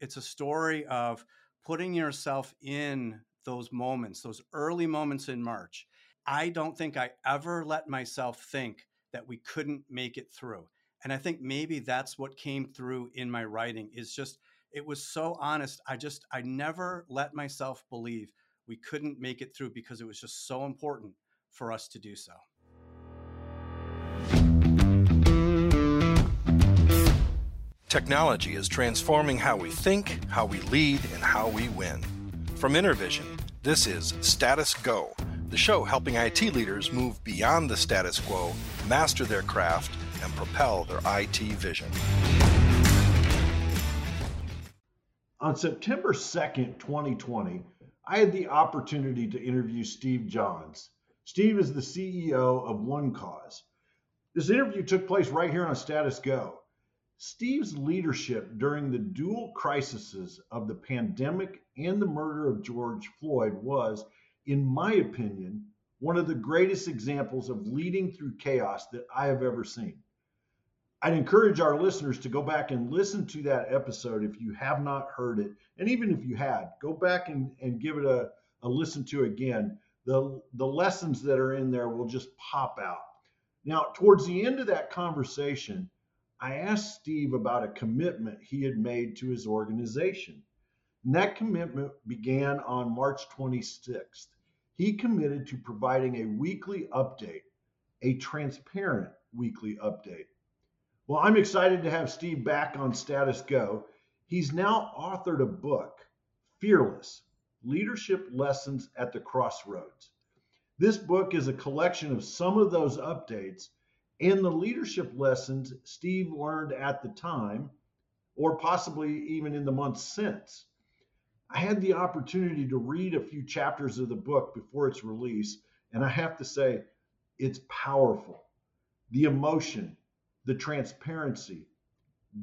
it's a story of putting yourself in those moments, those early moments in March. I don't think I ever let myself think that we couldn't make it through. And I think maybe that's what came through in my writing is just it was so honest. I just I never let myself believe we couldn't make it through because it was just so important for us to do so. Technology is transforming how we think, how we lead, and how we win. From InterVision, this is Status Go, the show helping IT leaders move beyond the status quo, master their craft, and propel their IT vision. On September 2nd, 2020, I had the opportunity to interview Steve Johns. Steve is the CEO of OneCause. This interview took place right here on Status Go. Steve's leadership during the dual crises of the pandemic and the murder of George Floyd was, in my opinion, one of the greatest examples of leading through chaos that I have ever seen. I'd encourage our listeners to go back and listen to that episode if you have not heard it. And even if you had, go back and, and give it a, a listen to again. The, the lessons that are in there will just pop out. Now, towards the end of that conversation, I asked Steve about a commitment he had made to his organization. And that commitment began on March 26th. He committed to providing a weekly update, a transparent weekly update. Well, I'm excited to have Steve back on Status Go. He's now authored a book, Fearless Leadership Lessons at the Crossroads. This book is a collection of some of those updates and the leadership lessons Steve learned at the time, or possibly even in the months since. I had the opportunity to read a few chapters of the book before its release, and I have to say, it's powerful. The emotion, the transparency,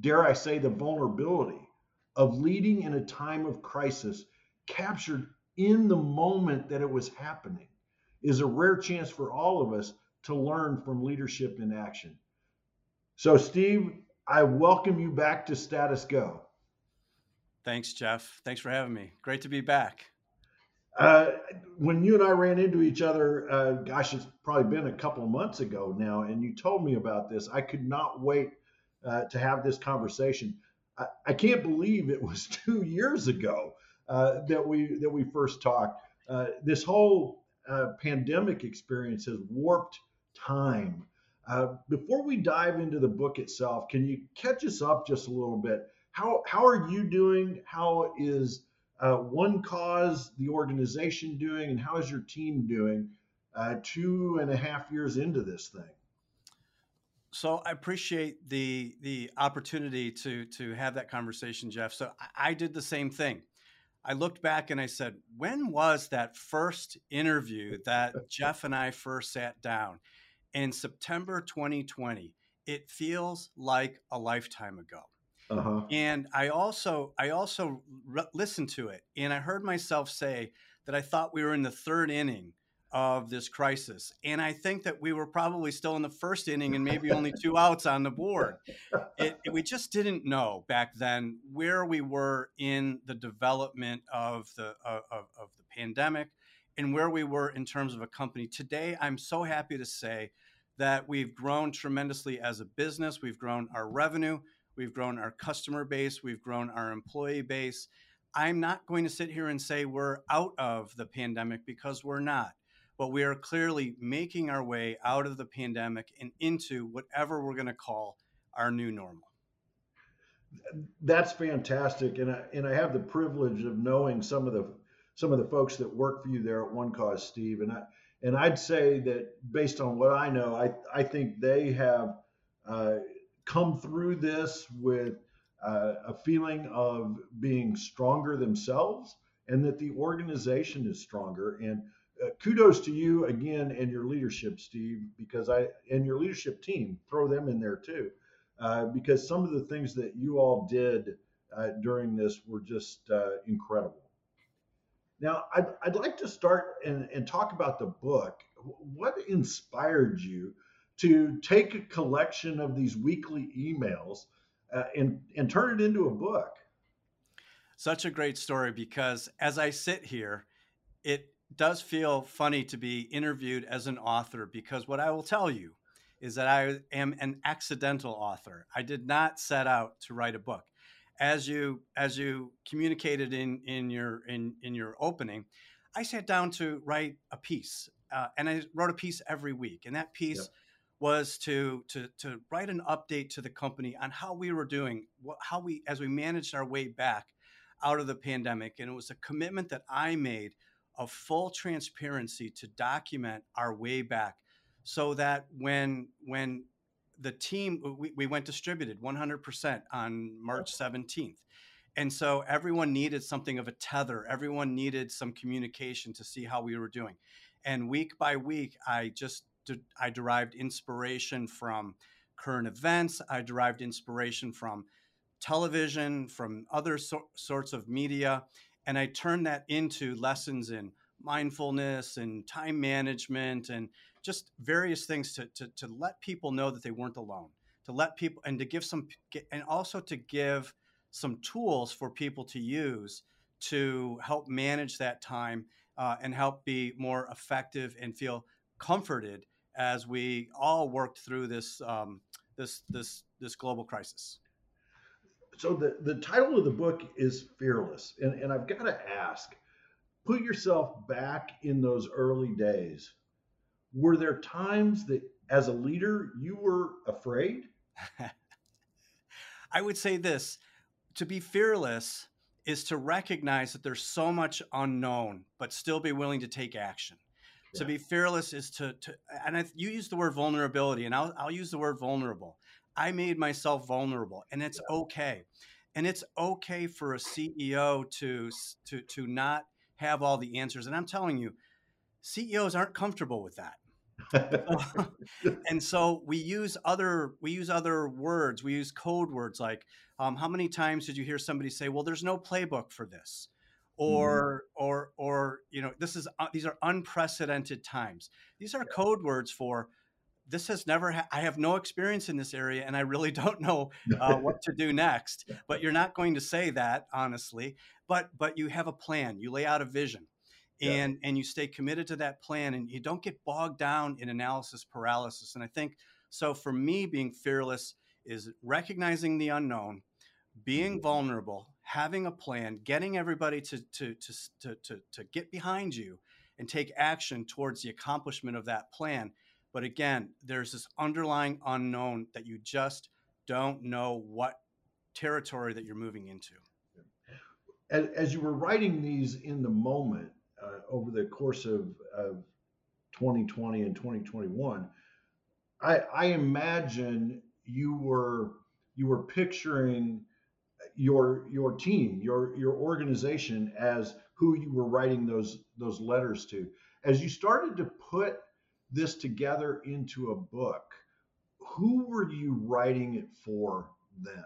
dare I say, the vulnerability of leading in a time of crisis captured in the moment that it was happening is a rare chance for all of us to learn from leadership in action. So, Steve, I welcome you back to Status Go. Thanks, Jeff. Thanks for having me. Great to be back. Uh, when you and I ran into each other, uh, gosh, it's probably been a couple of months ago now, and you told me about this. I could not wait uh, to have this conversation. I, I, can't believe it was two years ago uh, that we that we first talked. Uh, this whole uh, pandemic experience has warped time. before we dive into the book itself, can you catch us up just a little bit? How how are you doing? How is uh, cause the organization, doing, and how is your team doing uh, two and a half years into this thing? So I appreciate the the opportunity to to have that conversation, Jeff. So I, I did the same thing. I looked back and I said, when was that first interview that Jeff and I first sat down? In September 2020. It feels like a lifetime ago. Uh-huh. And I also I also re- listened to it, and I heard myself say that I thought we were in the third inning of this crisis, and I think that we were probably still in the first inning and maybe only two outs on the board. It, it, we just didn't know back then where we were in the development of the of, of the pandemic and where we were in terms of a company. Today, I'm so happy to say that we've grown tremendously as a business. We've grown our revenue We've grown our customer base, we've grown our employee base. I'm not going to sit here and say we're out of the pandemic because we're not, but we are clearly making our way out of the pandemic and into whatever we're going to call our new normal. That's fantastic, and I, and I have the privilege of knowing some of the some of the folks that work for you there at OneCause, Steve, and I and I'd say that based on what I know, I I think they have uh, come through this with uh, a feeling of being stronger themselves and that the organization is stronger. And uh, kudos to you again and your leadership, Steve, because I and your leadership team throw them in there too, uh, because some of the things that you all did uh, during this were just uh, incredible. Now, I'd, I'd like to start and, and talk about the book. What inspired you to take a collection of these weekly emails uh, and and turn it into a book. such a great story because as I sit here, it does feel funny to be interviewed as an author because what I will tell you is that I am an accidental author. I did not set out to write a book. As you as you communicated in in your in in your opening, I sat down to write a piece, uh, and I wrote a piece every week, and that piece. Yep. Was to, to to write an update to the company on how we were doing, what, how we as we managed our way back out of the pandemic, and it was a commitment that I made of full transparency to document our way back so that when when the team we, we went distributed 100% on march 17th and so everyone needed something of a tether. Everyone needed some communication to see how we were doing. And week by week i just i derived inspiration from current events. I derived inspiration from television from other so- sorts of media. And i turned that into lessons in mindfulness and time management and just various things to, to, to let people know that they weren't alone, to let people and to give some, and also to give some tools for people to use to help manage that time uh, and help be more effective and feel comforted as we all worked through this um, this this this global crisis. So the the title of the book is Fearless, and and I've got to ask, put yourself back in those early days were there times that as a leader you were afraid? I would say this to be fearless is to recognize that there's so much unknown, but still be willing to take action. Yeah. To be fearless is to, to and I, you use the word vulnerability, and I'll, I'll use the word vulnerable. I made myself vulnerable, and it's yeah. okay. And it's okay for a CEO to, to, to not have all the answers. And I'm telling you, CEOs aren't comfortable with that. and so we use other we use other words we use code words like um, how many times did you hear somebody say well there's no playbook for this mm-hmm. or mm-hmm. or or you know this is uh, these are unprecedented times these are code words for this has never ha- i have no experience in this area and i really don't know uh, what to do next but you're not going to say that honestly but but you have a plan you lay out a vision and yeah. and you stay committed to that plan and you don't get bogged down in analysis paralysis and i think so for me being fearless is recognizing the unknown being mm-hmm. vulnerable having a plan getting everybody to to to to, to, to get behind you and take action towards the accomplishment of that plan but again there's this underlying unknown that you just don't know what territory that you're moving into as, as you were writing these in the moment uh, over the course of, of 2020 and 2021, I, I imagine you were you were picturing your your team, your your organization as who you were writing those those letters to. As you started to put this together into a book, who were you writing it for then?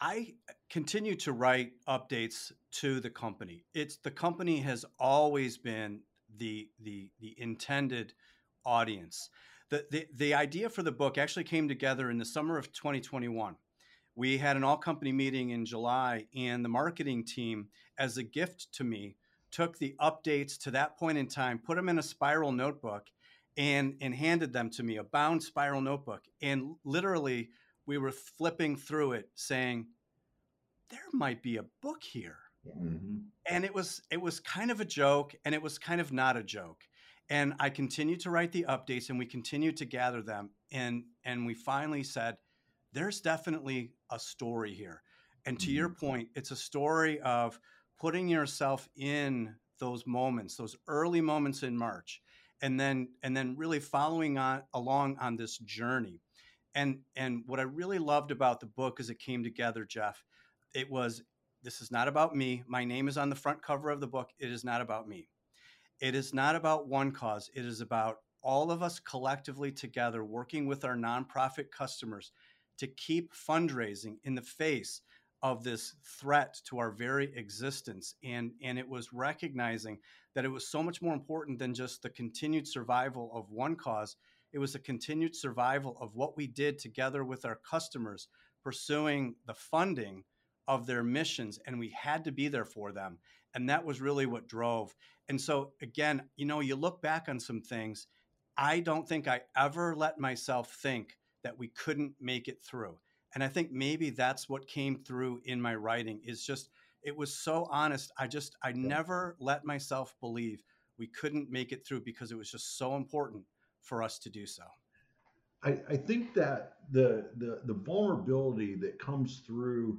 I continue to write updates to the company. It's the company has always been the the the intended audience. The, the the idea for the book actually came together in the summer of 2021. We had an all company meeting in July and the marketing team as a gift to me took the updates to that point in time, put them in a spiral notebook and and handed them to me, a bound spiral notebook. And literally we were flipping through it saying there might be a book here. Mm-hmm. and it was it was kind of a joke and it was kind of not a joke. And i continued to write the updates and we continued to gather them and and we finally said there's definitely a story here. And to mm-hmm. your point it's a story of putting yourself in those moments those early moments in march and then and then really following on along on this journey. And and what i really loved about the book as it came together jeff it was this is not about me. My name is on the front cover of the book. It is not about me. It is not about OneCause. It is about all of us collectively together working with our nonprofit customers to keep fundraising in the face of this threat to our very existence. And and it was recognizing that it was so much more important than just the continued survival of OneCause. It was the continued survival of what we did together with our customers pursuing the funding of their missions and we had to be there for them and that was really what drove. And so again you know you look back on some things i don't think i ever let myself think that we couldn't make it through. And i think maybe that's what came through in my writing is just it was so honest i just i never let myself believe we couldn't make it through because it was just so important for us to do so. I, I think that the, the the vulnerability that comes through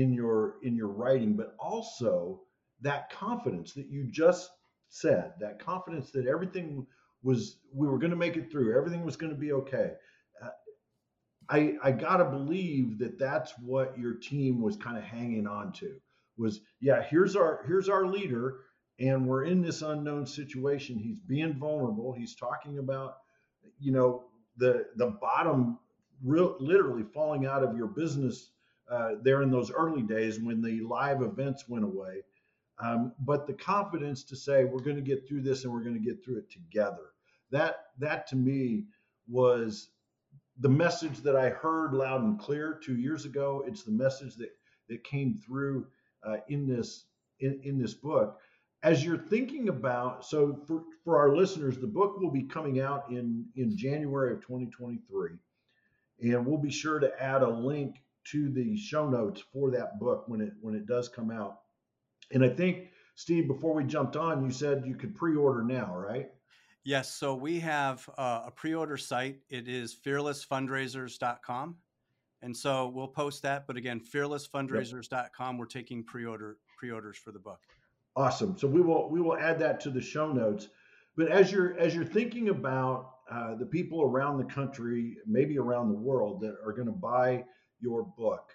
in your in your writing, but also that confidence that you just said, that confidence that everything was we were going to make it through, everything was going to be okay. Uh, I I gotta believe that that's what your team was kind of hanging on to was yeah here's our here's our leader and we're in this unknown situation. He's being vulnerable. He's talking about you know the the bottom real, literally falling out of your business uh, there in those early days when the live events went away. Um, but the confidence to say we're going to get through this and we're going to get through it together. That that to me was the message that I heard loud and clear two years ago. It's the message that that came through uh, in this in, in this book as you're thinking about so for, for our listeners the book will be coming out in in january of 2023 and we'll be sure to add a link to the show notes for that book when it when it does come out. And i think steve before we jumped on you said you could pre-order now right? Yes so we have uh, a pre-order site. It is fearlessfundraisers.com and so we'll post that but again fearlessfundraisers.com we're taking pre-order pre-orders for the book. Awesome. So we will we will add that to the show notes. But as you're as you're thinking about uh, the people around the country, maybe around the world, that are going to buy your book,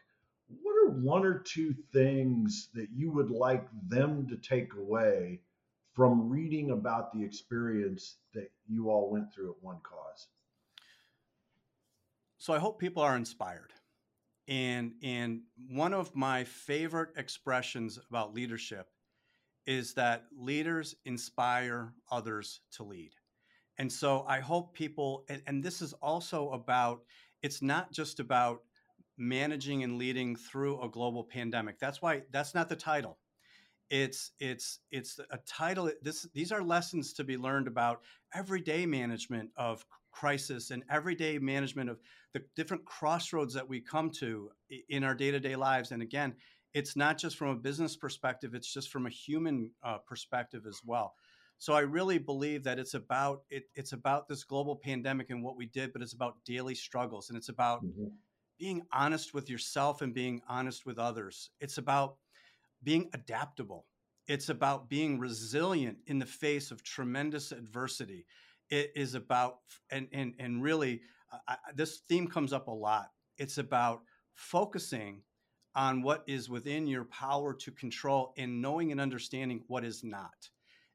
what are one or two things that you would like them to take away from reading about the experience that you all went through at OneCause? So I hope people are inspired. And and one of my favorite expressions about leadership is that leaders inspire others to lead. And so I hope people, and, and, this is also about, it's not just about managing and leading through a global pandemic. That's why that's not the title. It's it's it's a title. This these are lessons to be learned about everyday management of crisis and everyday management of the different crossroads that we come to in our day to day lives. And again, it's not just from a business perspective it's just from a human uh, perspective as well so i really believe that it's about it, it's about this global pandemic and what we did but it's about daily struggles and it's about mm-hmm. Being honest with yourself and being honest with others. It's about being adaptable. It's about being resilient in the face of tremendous adversity. It is about and and, and really uh, this theme comes up a lot. It's about focusing on what is within your power to control and knowing and understanding what is not.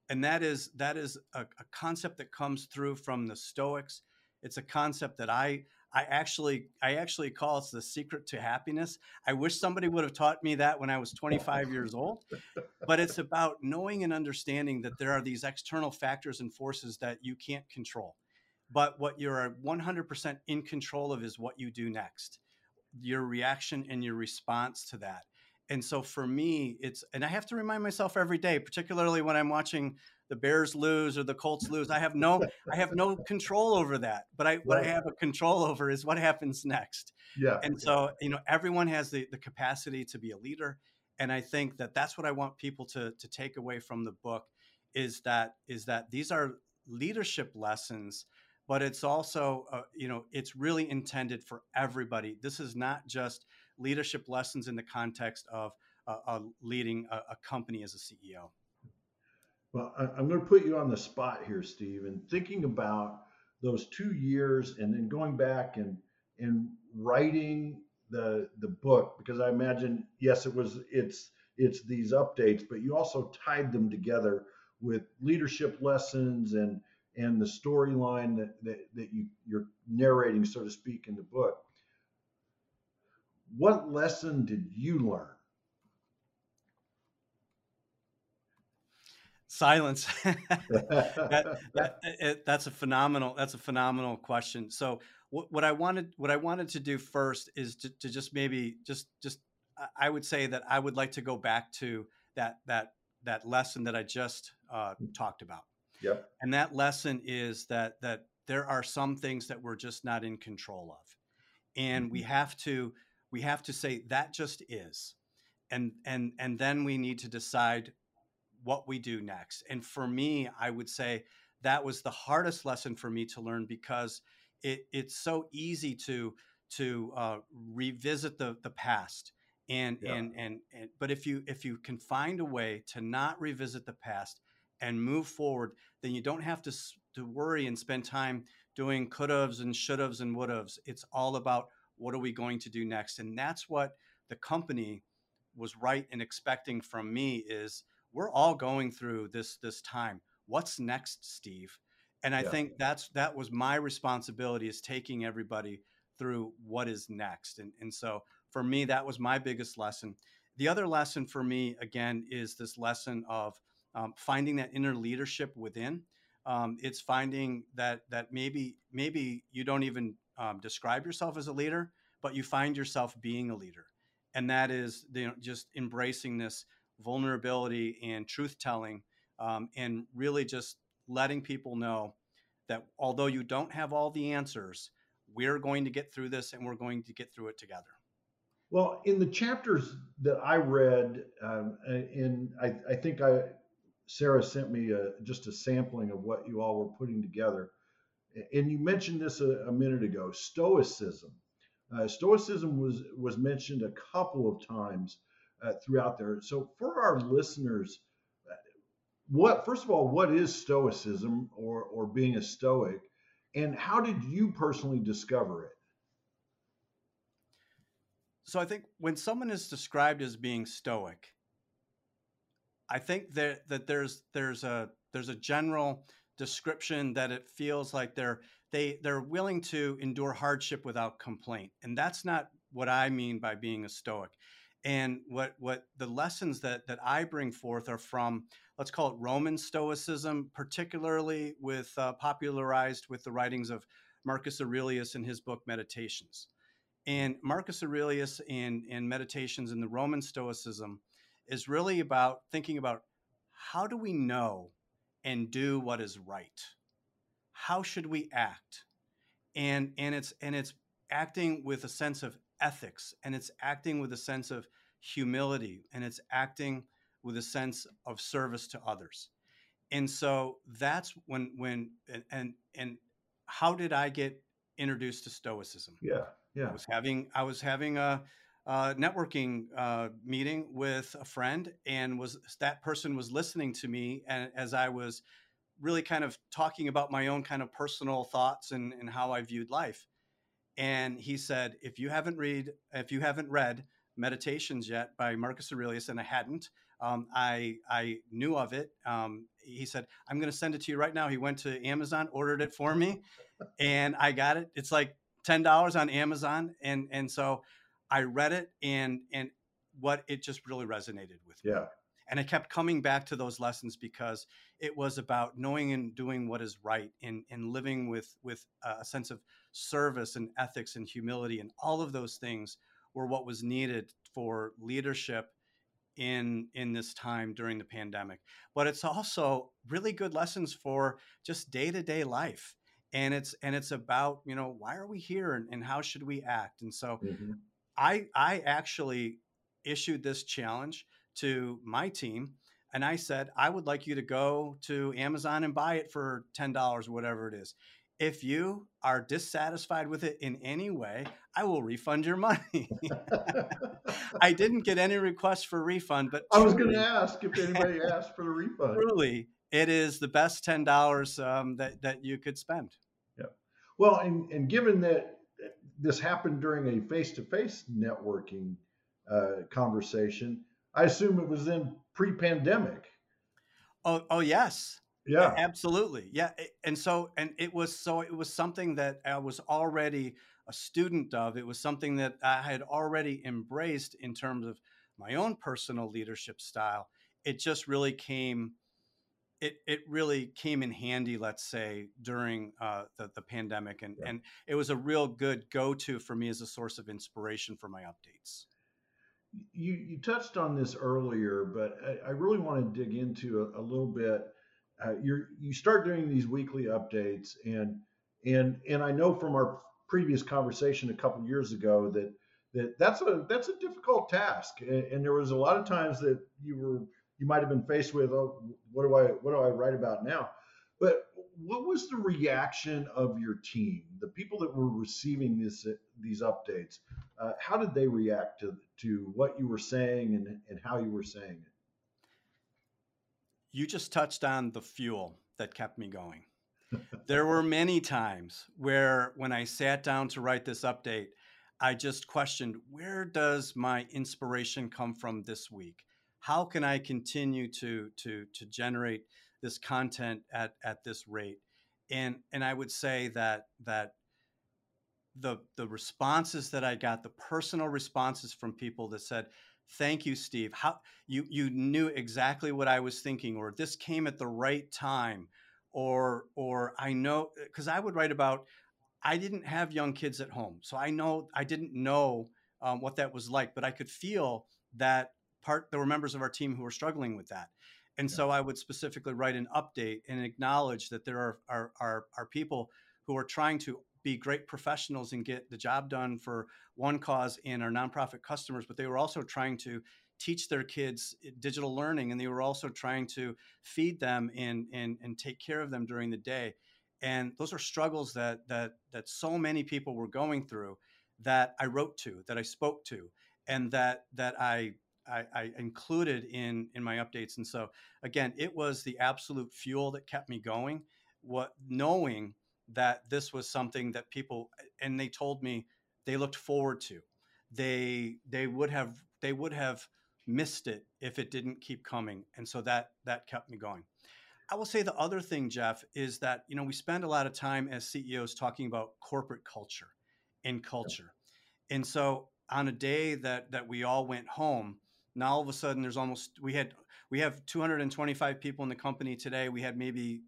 And that is that is a, a, concept that comes through from the stoics. It's a concept that i i actually i actually call it the secret to happiness i wish somebody would have taught me that when i was 25 years old but it's about knowing and understanding that there are these external factors and forces that you can't control but what you're 100% in control of is what you do next your reaction and your response to that. And so for me, it's, and I have to remind myself every day, particularly when I'm watching the Bears lose or the Colts lose. I have no, I have no control over that. But I, what I have a control over is what happens next. Yeah. And so, you know, everyone has the, the capacity to be a leader. And I think that that's what I want people to, to take away from the book is that, is that these are leadership lessons but it's also uh, you know it's really intended for everybody this is not just leadership lessons in the context of uh, uh, leading a, a, company as a ceo well i'm going to put you on the spot here steve and thinking about those two years and then going back and and writing the the book because i imagine yes it was it's it's these updates but you also tied them together with leadership lessons and and the storyline that, that, that you, you're narrating, so to speak, in the book. What lesson did you learn? Silence. that, that, it, that's a phenomenal. That's a phenomenal question. So what, what I wanted, what I wanted to do first is to, to just maybe just just I would say that I would like to go back to that that that lesson that I just uh, mm. talked about. Yep. And that lesson is that that there are some things that we're just not in control of, and mm-hmm. we have to we have to say that just is, and and and then we need to decide what we do next. And for me, I would say that was the hardest lesson for me to learn because it, it's so easy to to uh, revisit the the past and, yeah. and and and but if you if you can find a way to not revisit the past and move forward then you don't have to to worry and spend time doing could haves and should haves and would haves it's all about what are we going to do next and that's what the company was right in expecting from me is we're all going through this this time. What's next steve? And i yeah. think that's that was my responsibility is taking everybody through what is next. And and so for me that was my biggest lesson. The other lesson for me again is this lesson of um, finding that inner leadership within. Um, it's finding that that maybe maybe you don't even um, describe yourself as a leader but you find yourself being a leader. And that is you know, just embracing this vulnerability and truth telling um, and really just letting people know that although you don't have all the answers, we're going to get through this and we're going to get through it together. Well, in the chapters that I read, um, in I, I, think I Sarah sent me a, just a sampling of what you all were putting together, and you mentioned this a, a minute ago: Stoicism. Uh, Stoicism was was mentioned a couple of times uh, throughout there. So for our listeners, what first of all, what is Stoicism or or being a Stoic, and how did you personally discover it? So I think when someone is described as being Stoic, I think that that there's there's a there's a general description that it feels like they're they they're willing to endure hardship without complaint and that's not what i mean by being a stoic and what what the lessons that that I bring forth are from let's call it Roman Stoicism, particularly with uh, popularized with the writings of Marcus Aurelius in his book Meditations. And Marcus Aurelius in in Meditations in the Roman Stoicism is really about thinking about how do we know and do what is right? How should we act? And and it's and it's acting with a sense of ethics and it's acting with a sense of humility and it's acting with a sense of service to others. And so that's when when and and, and how did i get introduced to stoicism? Yeah yeah. I was having i was having a, a networking uh, meeting with a friend and was that person was listening to me and as i was really kind of talking about my own kind of personal thoughts and, and how i viewed life and he said, if you haven't read, if you haven't read Meditations yet by Marcus Aurelius, and I hadn't, um, I I knew of it. Um, he said, I'm going to send it to you right now. He went to Amazon, ordered it for me, and I got it. It's like ten dollars on Amazon, and and so I read it, and and what it just really resonated with me. Yeah. And I kept coming back to those lessons because it was about knowing and doing what is right and, and living with, with a sense of service and ethics and humility. And all of those things were what was needed for leadership in in this time during the pandemic but it's also really good lessons for just day-to-day life and it's and it's about you know why are we here and, and how should we act and so mm-hmm. i i actually issued this challenge to my team and I said, I would like you to go to Amazon and buy it for $10, whatever it is. If you are dissatisfied with it in any way, I will refund your money. I didn't get any requests for refund, but I was going to ask if anybody asked for the refund. Truly, it is the best ten dollars um, that that you could spend. Yeah. Well, and and given that this happened during a face-to-face networking uh, conversation, I assume it was then pre-pandemic. Oh, oh yes. Yeah. Absolutely. Yeah. And so, and it was so, it was something that I was already a student of. It was something that I had already embraced in terms of my own personal leadership style. It just really came, it, it really came in handy, let's say, during uh, the, the pandemic. And, yeah. and it was a real good go to for me as a source of inspiration for my updates. You you touched on this earlier, but I, I really want to dig into a, a little bit. Uh, you you start doing these weekly updates, and and and I know from our previous conversation a couple years ago that that that's a that's a difficult task, and, and, there was a lot of times that you were you might have been faced with, oh, what do I what do I write about now? But what was the reaction of your team, the people that were receiving this these updates? Uh, how did they react to to what you were saying and and how you were saying it? You just touched on the fuel that kept me going. there were many times where when I sat down to write this update, I just questioned where does my inspiration come from this week? How can I continue to to to generate this content at at this rate? And and I would say that that the the responses that I got, the personal responses from people that said, "Thank you, Steve. How you you knew exactly what I was thinking, or this came at the right time, or or I know because I would write about I didn't have young kids at home, so I know I didn't know um, what that was like, but I could feel that part. There were members of our team who were struggling with that, and yeah. so I would specifically write an update and acknowledge that there are, are are are people who are trying to be great professionals and get the job done for OneCause and our nonprofit customers, but they were also trying to teach their kids eh, digital learning and they were also trying to feed them and and, and take care of them during the day and those are struggles that that that so many people were going through that I wrote to, that I spoke to, and that that I I, I, included in in my updates. And so again, it was the absolute fuel that kept me going. What knowing that this was something that people and they told me they looked forward to. They they would have they would have missed it if it didn't keep coming. And so that that kept me going. I will say the other thing, Jeff, is that you know we spend a lot of time as CEOs talking about corporate culture and culture, and so on a day that that we all went home, now all of a sudden there's almost we had we have 225 people in the company today. We had maybe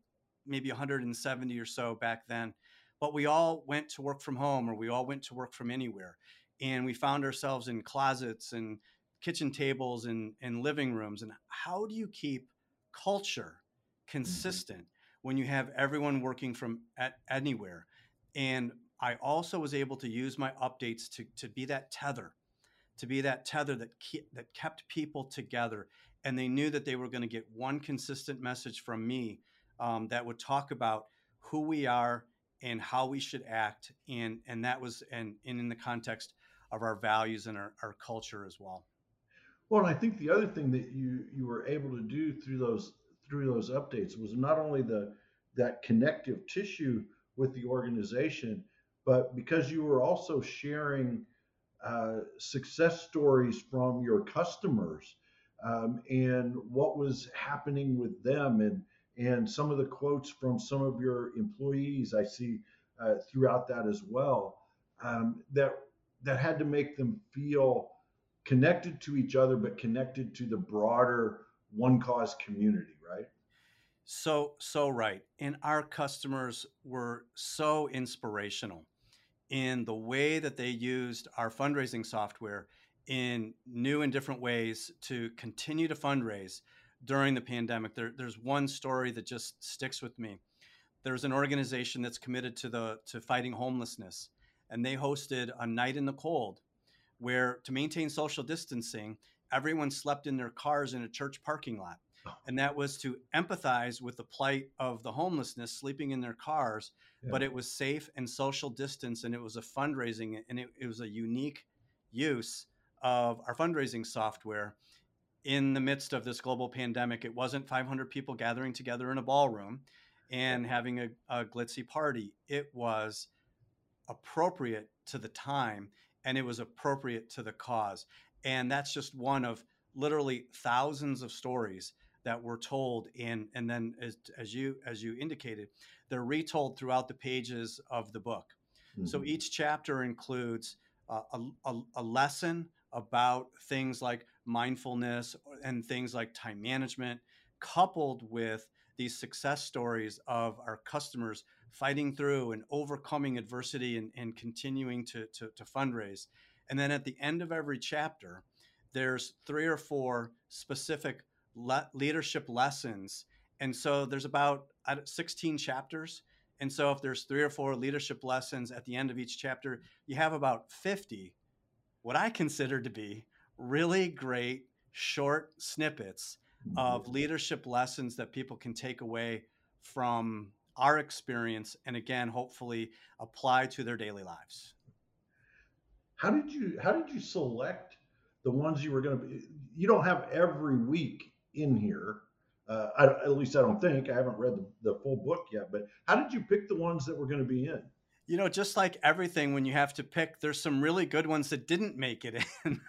maybe 170 or so back then, but we all went to work from home or we all went to work from anywhere, and we found ourselves in closets and kitchen tables and, and living rooms. And how do you keep culture Mm-hmm. consistent mm-hmm. when you have everyone working from at anywhere. And I also was able to use my updates to, to be that tether, to be that tether that ke- that kept people together, and they knew that they were going to get one consistent message from me um, that would talk about who we are and how we should act, and and that was and, and in the context of our values and our, our culture as well. Well, I think the other thing that you you were able to do through those through those updates was not only the that connective tissue with the organization, but because you were also sharing uh, success stories from your customers um, and what was happening with them. And and some of the quotes from some of your employees I see uh, throughout that as well um, that that had to make them feel connected to each other but connected to the broader OneCause community right? So so right. And our customers were so inspirational in the way that they used our fundraising software in new and different ways to continue to fundraise during the pandemic there, there's one story that just sticks with me there's an organization that's committed to the to fighting homelessness and they hosted a night in the cold where to maintain social distancing everyone slept in their cars in a church parking lot. And that was to empathize with the plight of the homelessness sleeping in their cars, yeah. but it was safe and social distance, and it was a fundraising, and it, it was a unique use of our fundraising software in the midst of this global pandemic. It wasn't 500 people gathering together in a ballroom and having a, a glitzy party. It was appropriate to the time and it was appropriate to the cause. And that's just one of literally thousands of stories that were told in and then as, as you as you indicated they're retold throughout the pages of the book mm-hmm. so each chapter includes uh, a, a, a, lesson about things like mindfulness and things like time management coupled with these success stories of our customers fighting through and overcoming adversity and, and continuing to, to, to fundraise and then at the end of every chapter, there's three or four specific le- leadership lessons. And so there's about 16 chapters. And so if there's three or four leadership lessons at the end of each chapter, you have about 50, what I consider to be really great short snippets of mm-hmm. leadership lessons that people can take away from our experience and again hopefully apply to their daily lives how did you how did you select the ones you were going to be you don't have every week in here uh, I, at least i don't think i haven't read the, the full book yet but how did you pick the ones that were going to be in you know, just like everything, when you have to pick, there's some really good ones that didn't make it in.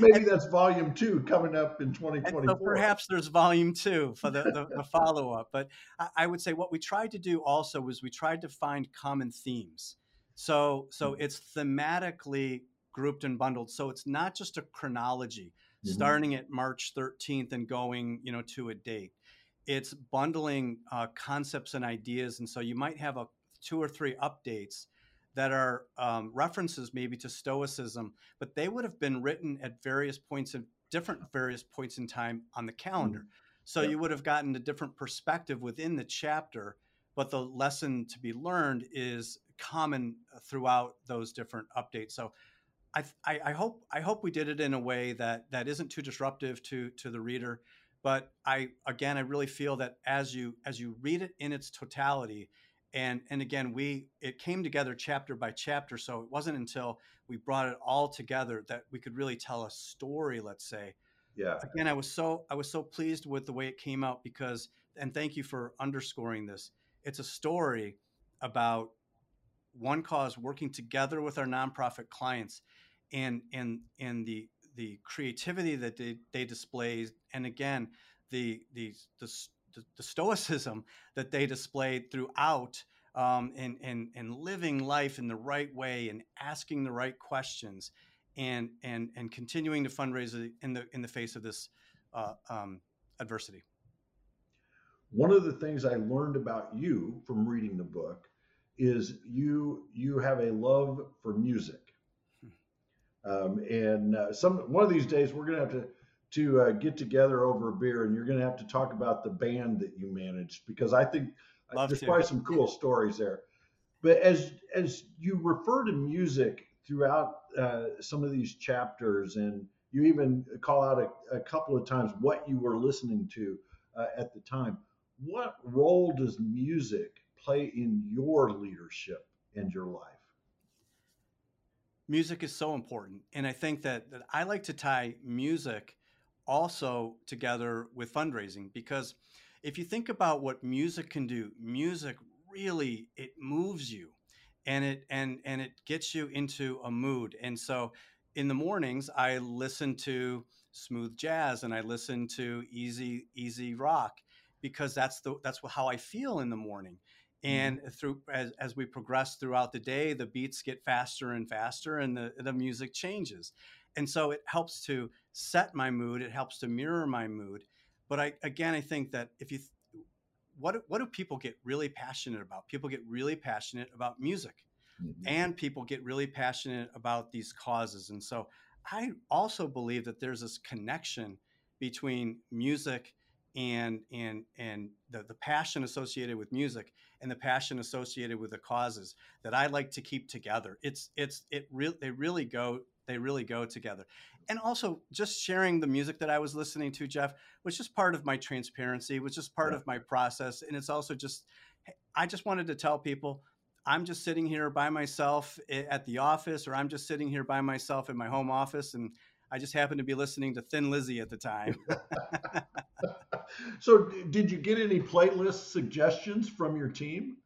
Maybe and, that's volume two coming up in 2024. So perhaps there's volume two for the, the, the follow up. But I, I, would say what we tried to do also was we tried to find common themes. So, so mm-hmm. it's thematically grouped and bundled. So it's not just a chronology mm-hmm. starting at March 13th and going, you know, to a date. It's bundling uh, concepts and ideas. And so you might have a two or three updates that are um, references maybe to Stoicism, but they would have been written at various points of different various points in time on the calendar. Mm-hmm. So you would have gotten a different perspective within the chapter, but the lesson to be learned is common throughout those different updates. So I, I, I hope I hope we did it in a way that that isn't too disruptive to to the reader. But I again I really feel that as you as you read it in its totality, and and again we it came together chapter by chapter so it wasn't until we brought it all together that we could really tell a story let's say yeah again i was so i was so pleased with the way it came out because and thank you for underscoring this it's a story about OneCause working together with our nonprofit clients and and and the the creativity that they, they display and again the the the the, stoicism that they displayed throughout um, and, and, and living life in the right way and asking the right questions and, and, and continuing to fundraise in the, in the face of this uh, um, adversity. One of the things I learned about you from reading the book is you you have a love for music. Um, and uh, some one of these days we're gonna have to to uh, get together over a beer, and you're going to have to talk about the band that you managed because I think uh, Love there's to. probably some cool stories there. But as as you refer to music throughout uh, some of these chapters, and you even call out a, a couple of times what you were listening to uh, at the time. What role does music play in your leadership and your life? Music is so important, and I think that, that I like to tie music also together with fundraising because if you think about what music can do music really it moves you and it and and it gets you into a mood and so in the mornings i listen to smooth jazz and i listen to easy easy rock because that's the that's how i feel in the morning. And through as, as we progress throughout the day the beats get faster and faster and the, the music changes. And so it helps to set my mood it helps to mirror my mood. But i again i think that if you what what do people get really passionate about? People get really passionate about music mm-hmm. and people get really passionate about these causes. And so i also believe that there's this connection between music and and and the, the passion associated with music and the passion associated with the causes that I like to keep together. It's it's it really they really go they really go together. And also just sharing the music that I was listening to, Jeff, was just part of my transparency, was just part yeah. of my process. And it's also just, I just wanted to tell people I'm just sitting here by myself at the office, or I'm just sitting here by myself in my home office, and I just happened to be listening to Thin Lizzy at the time. so, did you get any playlist suggestions from your team?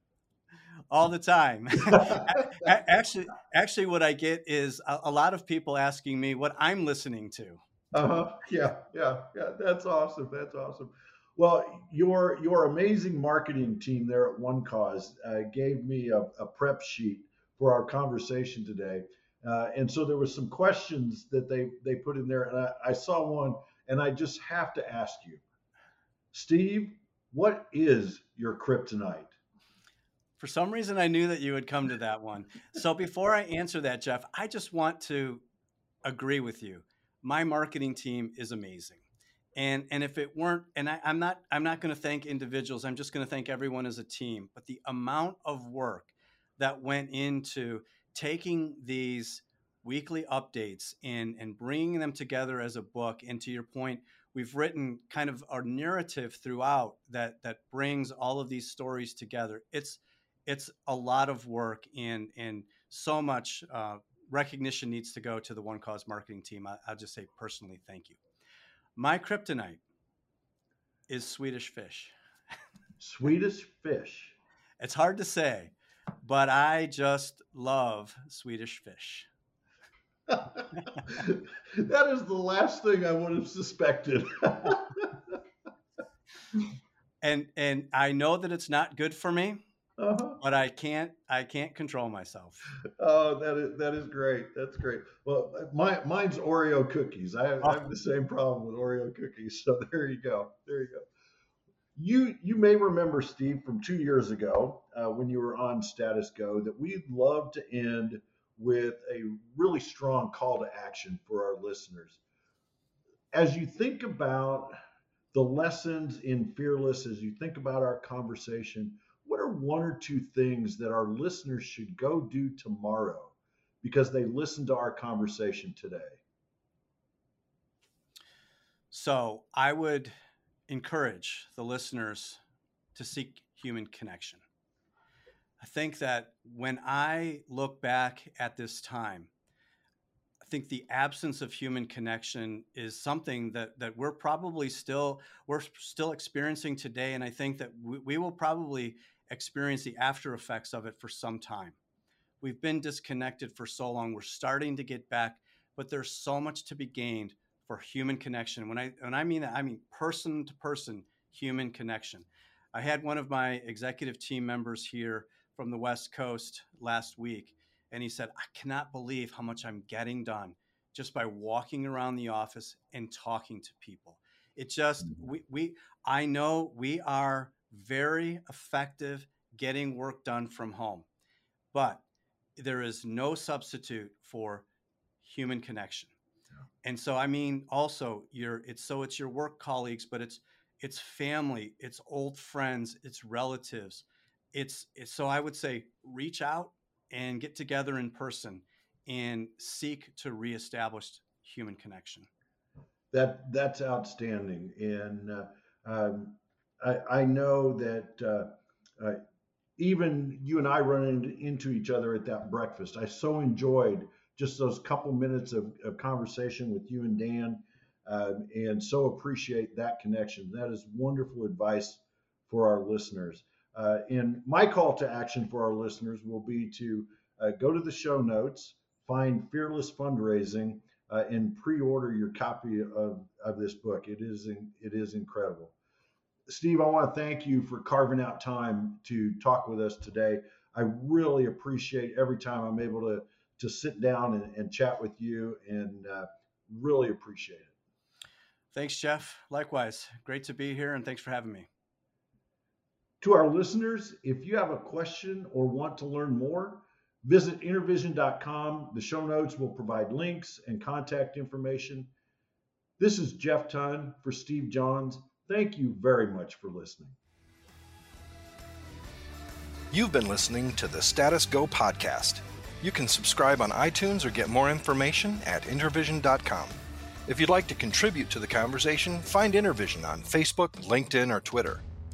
all the time. actually, actually, what I get is a, lot of people asking me what I'm listening to. Uh huh. Yeah, yeah, yeah. That's awesome. That's awesome. Well, your your amazing marketing team there at OneCause uh, gave me a, a, prep sheet for our conversation today, uh, and so there was some questions that they they put in there, and I, I saw one, and I just have to ask you, Steve, what is your kryptonite? For some reason, I knew that you would come to that one. So before I answer that, Jeff, I just want to agree with you. My marketing team is amazing. And and if it weren't, and I, I'm not I'm not going to thank individuals. I'm just going to thank everyone as a team. But the amount of work that went into taking these weekly updates and and bringing them together as a book. And to your point, we've written kind of our narrative throughout that that brings all of these stories together. It's it's a lot of work and and so much uh, recognition needs to go to the OneCause marketing team. I, I'll just say personally, thank you. My kryptonite is Swedish fish. Swedish fish. It's hard to say, but I just love Swedish fish. that is the last thing I would have suspected. and and I know that it's not good for me, uh-huh. but I can't I can't control myself. Oh, that is that is great. That's great. Well, my mine's Oreo cookies. I have, I have the same problem with Oreo cookies. So there you go. There you go. You you may remember Steve from two years ago uh, when you were on Status Go that we'd love to end with a really strong call to action for our listeners. As you think about the lessons in Fearless, as you think about our conversation, what are one or two things that our listeners should go do tomorrow because they listened to our conversation today? So I would encourage the listeners to seek human connection. I think that when I look back at this time, I think the absence of human connection is something that that we're probably still we're still experiencing today, and I think that we, we will probably experience the after effects of it for some time. We've been disconnected for so long. We're starting to get back, but there's so much to be gained for human connection. When I when I mean that, I mean person to person human connection. I had one of my executive team members here from the West Coast last week, and he said, I cannot believe how much I'm getting done just by walking around the office and talking to people. It just, mm-hmm. we, we I know we are very effective getting work done from home, but there is no substitute for human connection. And so, I mean, also, your it's so it's your work colleagues, but it's it's family, it's old friends, it's relatives, it's, it's so I would say reach out and get together in person and seek to reestablish human connection. That that's outstanding, and uh, um, I, I, know that uh, uh, even you and I run into each other at that breakfast. I so enjoyed just those couple minutes of, of conversation with you and Dan, um, and so appreciate that connection. That is wonderful advice for our listeners. Uh, and my call to action for our listeners will be to uh, go to the show notes, find Fearless Fundraising, uh, and pre-order your copy of, of this book. It is it is incredible. Steve, I want to thank you for carving out time to talk with us today. I really appreciate every time I'm able to to sit down and, and chat with you, and uh, really appreciate it. Thanks, Jeff. Likewise, great to be here, and thanks for having me. To our listeners, if you have a question or want to learn more, visit intervision.com. The show notes will provide links and contact information. This is Jeff Ton for Steve Johns. Thank you very much for listening. You've been listening to the Status Go podcast. You can subscribe on iTunes or get more information at intervision.com. If you'd like to contribute to the conversation, find Intervision on Facebook, LinkedIn, or Twitter.